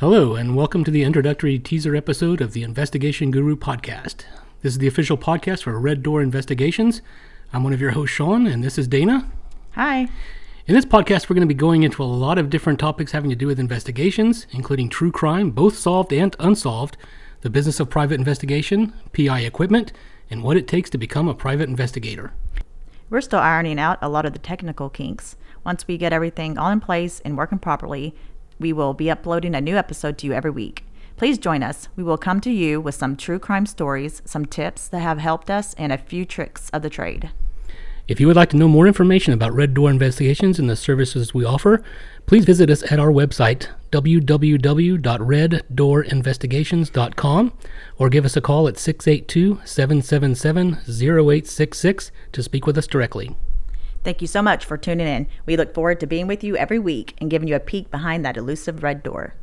Hello, and welcome to the introductory teaser episode of the Investigation Guru podcast. This is the official podcast for Red Door Investigations. I'm one of your hosts, Sean, and this is Dana. Hi. In this podcast, we're going to be going into a lot of different topics having to do with investigations, including true crime, both solved and unsolved, the business of private investigation, PI equipment, and what it takes to become a private investigator. We're still ironing out a lot of the technical kinks. Once we get everything all in place and working properly, we will be uploading a new episode to you every week. Please join us. We will come to you with some true crime stories, some tips that have helped us, and a few tricks of the trade. If you would like to know more information about Red Door Investigations and the services we offer, please visit us at our website, www.reddoorinvestigations.com, or give us a call at 682 777 0866 to speak with us directly. Thank you so much for tuning in. We look forward to being with you every week and giving you a peek behind that elusive red door.